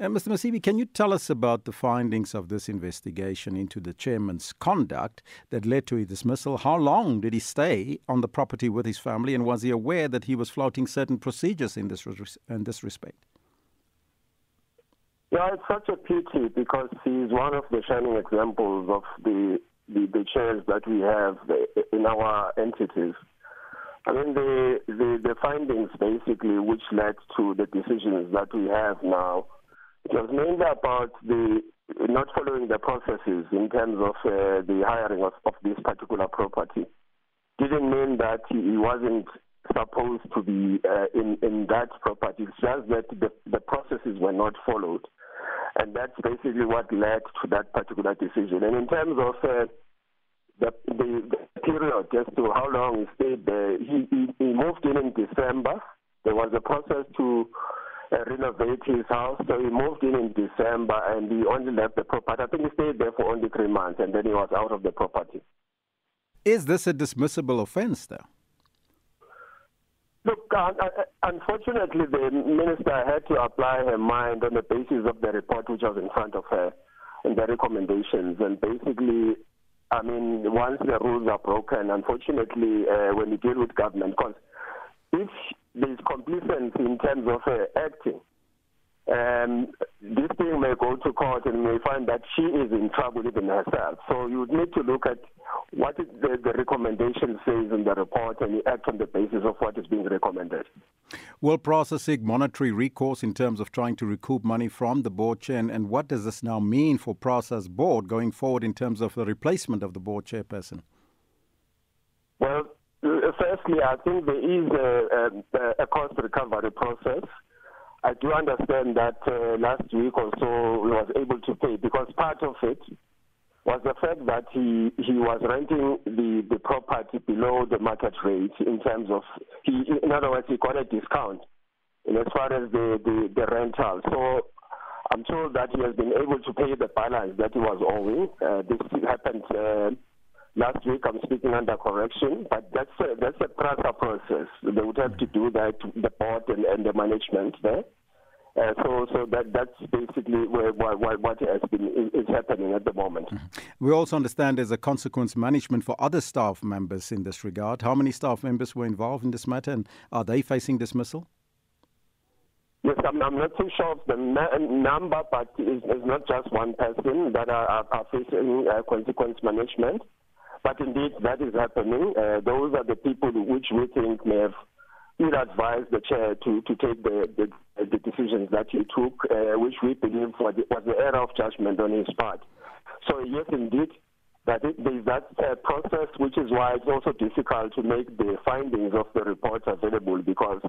Uh, Mr. Msibi, can you tell us about the findings of this investigation into the chairman's conduct that led to his dismissal? How long did he stay on the property with his family, and was he aware that he was flouting certain procedures in this, in this respect? Yeah, it's such a pity because he's one of the shining examples of the, the, the chairs that we have in our entities. I mean, the, the, the findings basically which led to the decisions that we have now, it was mainly about the not following the processes in terms of uh, the hiring of, of this particular property. Didn't mean that he wasn't supposed to be uh, in, in that property. It's just that the, the processes were not followed. And that's basically what led to that particular decision. And in terms of uh, the, the, the period as to how long he stayed there. He, he, he moved in in December. There was a process to renovate his house, so he moved in in December and he only left the property. I think he stayed there for only three months and then he was out of the property. Is this a dismissible offense, though? Look, uh, unfortunately, the minister had to apply her mind on the basis of the report which was in front of her and the recommendations. And basically, I mean, once the rules are broken, unfortunately, uh, when you deal with government, because if there is complacency in terms of uh, acting, um, this thing may go to court and may find that she is in trouble even herself. So you need to look at what the, the recommendation says in the report and you act on the basis of what is being recommended. Will processing monetary recourse in terms of trying to recoup money from the board chair? And, and what does this now mean for PRASA board going forward in terms of the replacement of the board chairperson? Well, firstly, I think there is a, a, a cost recovery process. I do understand that uh, last week or so he was able to pay because part of it was the fact that he, he was renting the, the property below the market rate in terms of, he, in other words, he got a discount in as far as the, the, the rental. So I'm told that he has been able to pay the balance that he was owing. Uh, this happened uh, last week. I'm speaking under correction, but that's a, that's a process. They would have to do that, the board and, and the management there. Uh, so, so that that's basically where, what, what has been is happening at the moment. Mm-hmm. We also understand there's a consequence management for other staff members in this regard. How many staff members were involved in this matter, and are they facing dismissal? Yes, I'm, I'm not too sure of the na- number, but it's, it's, not just one person that are, are, are facing uh, consequence management. But indeed, that is happening. Uh, those are the people which we think may have would advise the chair to, to take the, the, the decisions that he took, uh, which we believe was the, was the error of judgment on his part. So, yes, indeed, that it, there's that uh, process, which is why it's also difficult to make the findings of the reports available because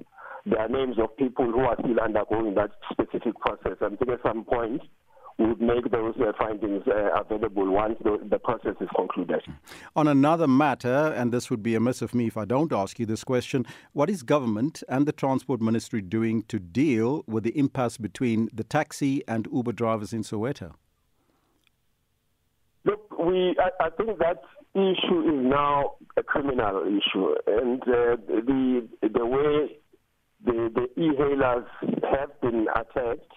there are names of people who are still undergoing that specific process. I think at some point, would make those uh, findings uh, available once the, the, process is concluded. On another matter, and this would be amiss of me if I don't ask you this question, what is government and the Transport Ministry doing to deal with the impasse between the taxi and Uber drivers in Soweto? Look, we, I, I think that issue is now a criminal issue, and uh, the the way the, the e-hailers have been attacked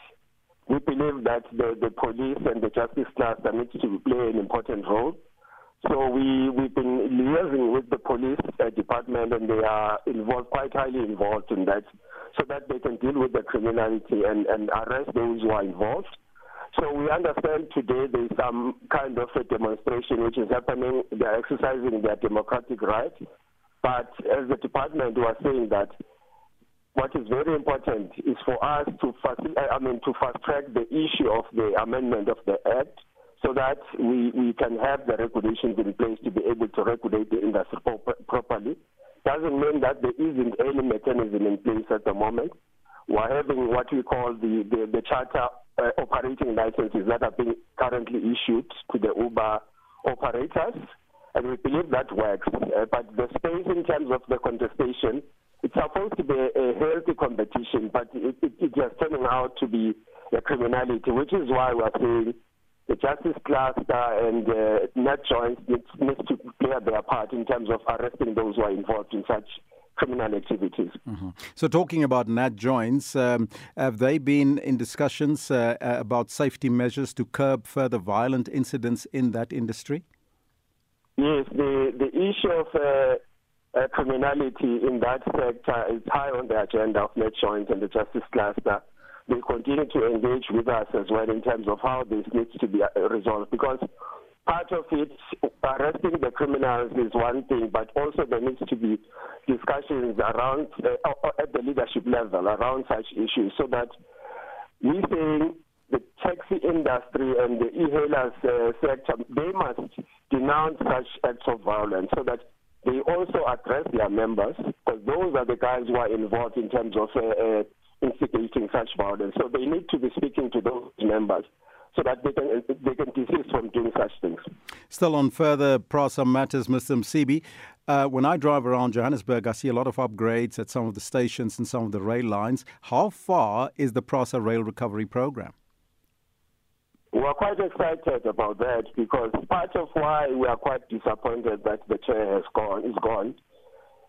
we believe that the, the police and the justice cluster needs to play an important role. So we, we've been liaising with the police uh, department and they are involved, quite highly involved in that, so that they can deal with the criminality and, and arrest those who are involved. So we understand today there is some kind of a demonstration which is happening. They are exercising their democratic right. But as the department was saying that what is very important is for us to fast, I mean, to fast track the issue of the amendment of the Act so that we, we can have the regulations in place to be able to regulate the industry properly. Doesn't mean that there isn't any mechanism in place at the moment. We're having what we call the, the, the charter uh, operating licenses that are being currently issued to the Uber operators, and we believe that works. Uh, but the space in terms of the contestation it's supposed to be a healthy competition, but it, it, it is turning out to be a criminality, which is why we're saying the justice cluster and uh, NAT joints needs, needs to play their part in terms of arresting those who are involved in such criminal activities. Mm-hmm. So, talking about NAT joints, um, have they been in discussions uh, uh, about safety measures to curb further violent incidents in that industry? Yes, the, the issue of uh, uh, criminality in that sector is high on the agenda of NAT joints and the justice cluster. They continue to engage with us as well in terms of how this needs to be uh, resolved because part of it, arresting the criminals is one thing, but also there needs to be discussions around uh, at the leadership level around such issues, so that we saying the taxi industry and the e-hailers uh, sector they must denounce such acts of violence, so that they also address their members, because those are the guys who are involved in terms of uh, uh, instigating such violence. So they need to be speaking to those members so that they can they can desist from doing such things. Still on further PRASA matters, Mr. Msibi, uh, when I drive around Johannesburg, I see a lot of upgrades at some of the stations and some of the rail lines. How far is the PRASA rail recovery program? We are quite excited about that because part of why we are quite disappointed that the chair has gone is gone.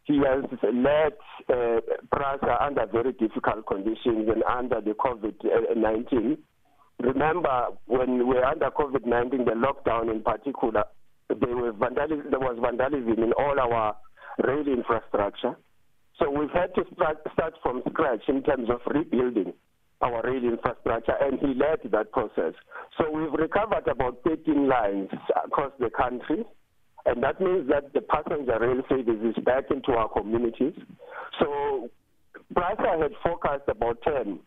He has led uh, under very difficult conditions and under the COVID 19 remember when we were under COVID 19, the lockdown in particular, there, were vandalism, there was vandalism in all our rail infrastructure. So we've had to start, start from scratch in terms of rebuilding our rail infrastructure, and he led that process. So we've recovered about 13 lines across the country, and that means that the passenger rail service is back into our communities. So PRASA had forecast about 10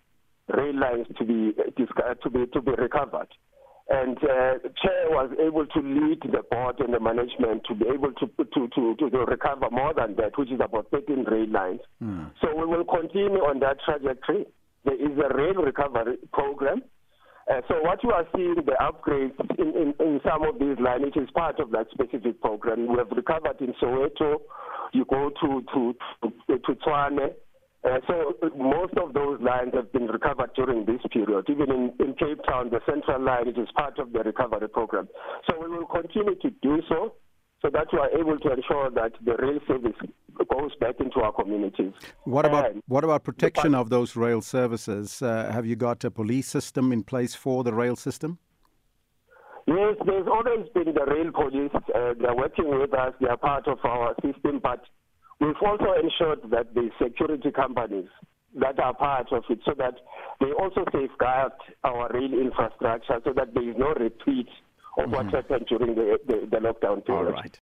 rail lines to be to be to be recovered. And uh, Chair was able to lead the board and the management to be able to to, to, to recover more than that, which is about 13 rail lines. Mm. So we will continue on that trajectory. There is a rail recovery program. Uh, so what you are seeing, the upgrades in, in, in some of these lines, is part of that specific program. We have recovered in Soweto. You go to to to, to Tshwane, uh, so most of those lines have been recovered during this period. Even in, in Cape Town, the central line it is part of the recovery program. So we will continue to do so so that we are able to ensure that the rail service goes back into our communities. What about and what about protection of those rail services? Uh, have you got a police system in place for the rail system? Yes, there's always been the rail police. Uh, they're working with us. They are part of our system, but We've also ensured that the security companies that are part of it so that they also safeguard our rail infrastructure so that there is no repeat of mm-hmm. what happened during the, the, the lockdown period. All right.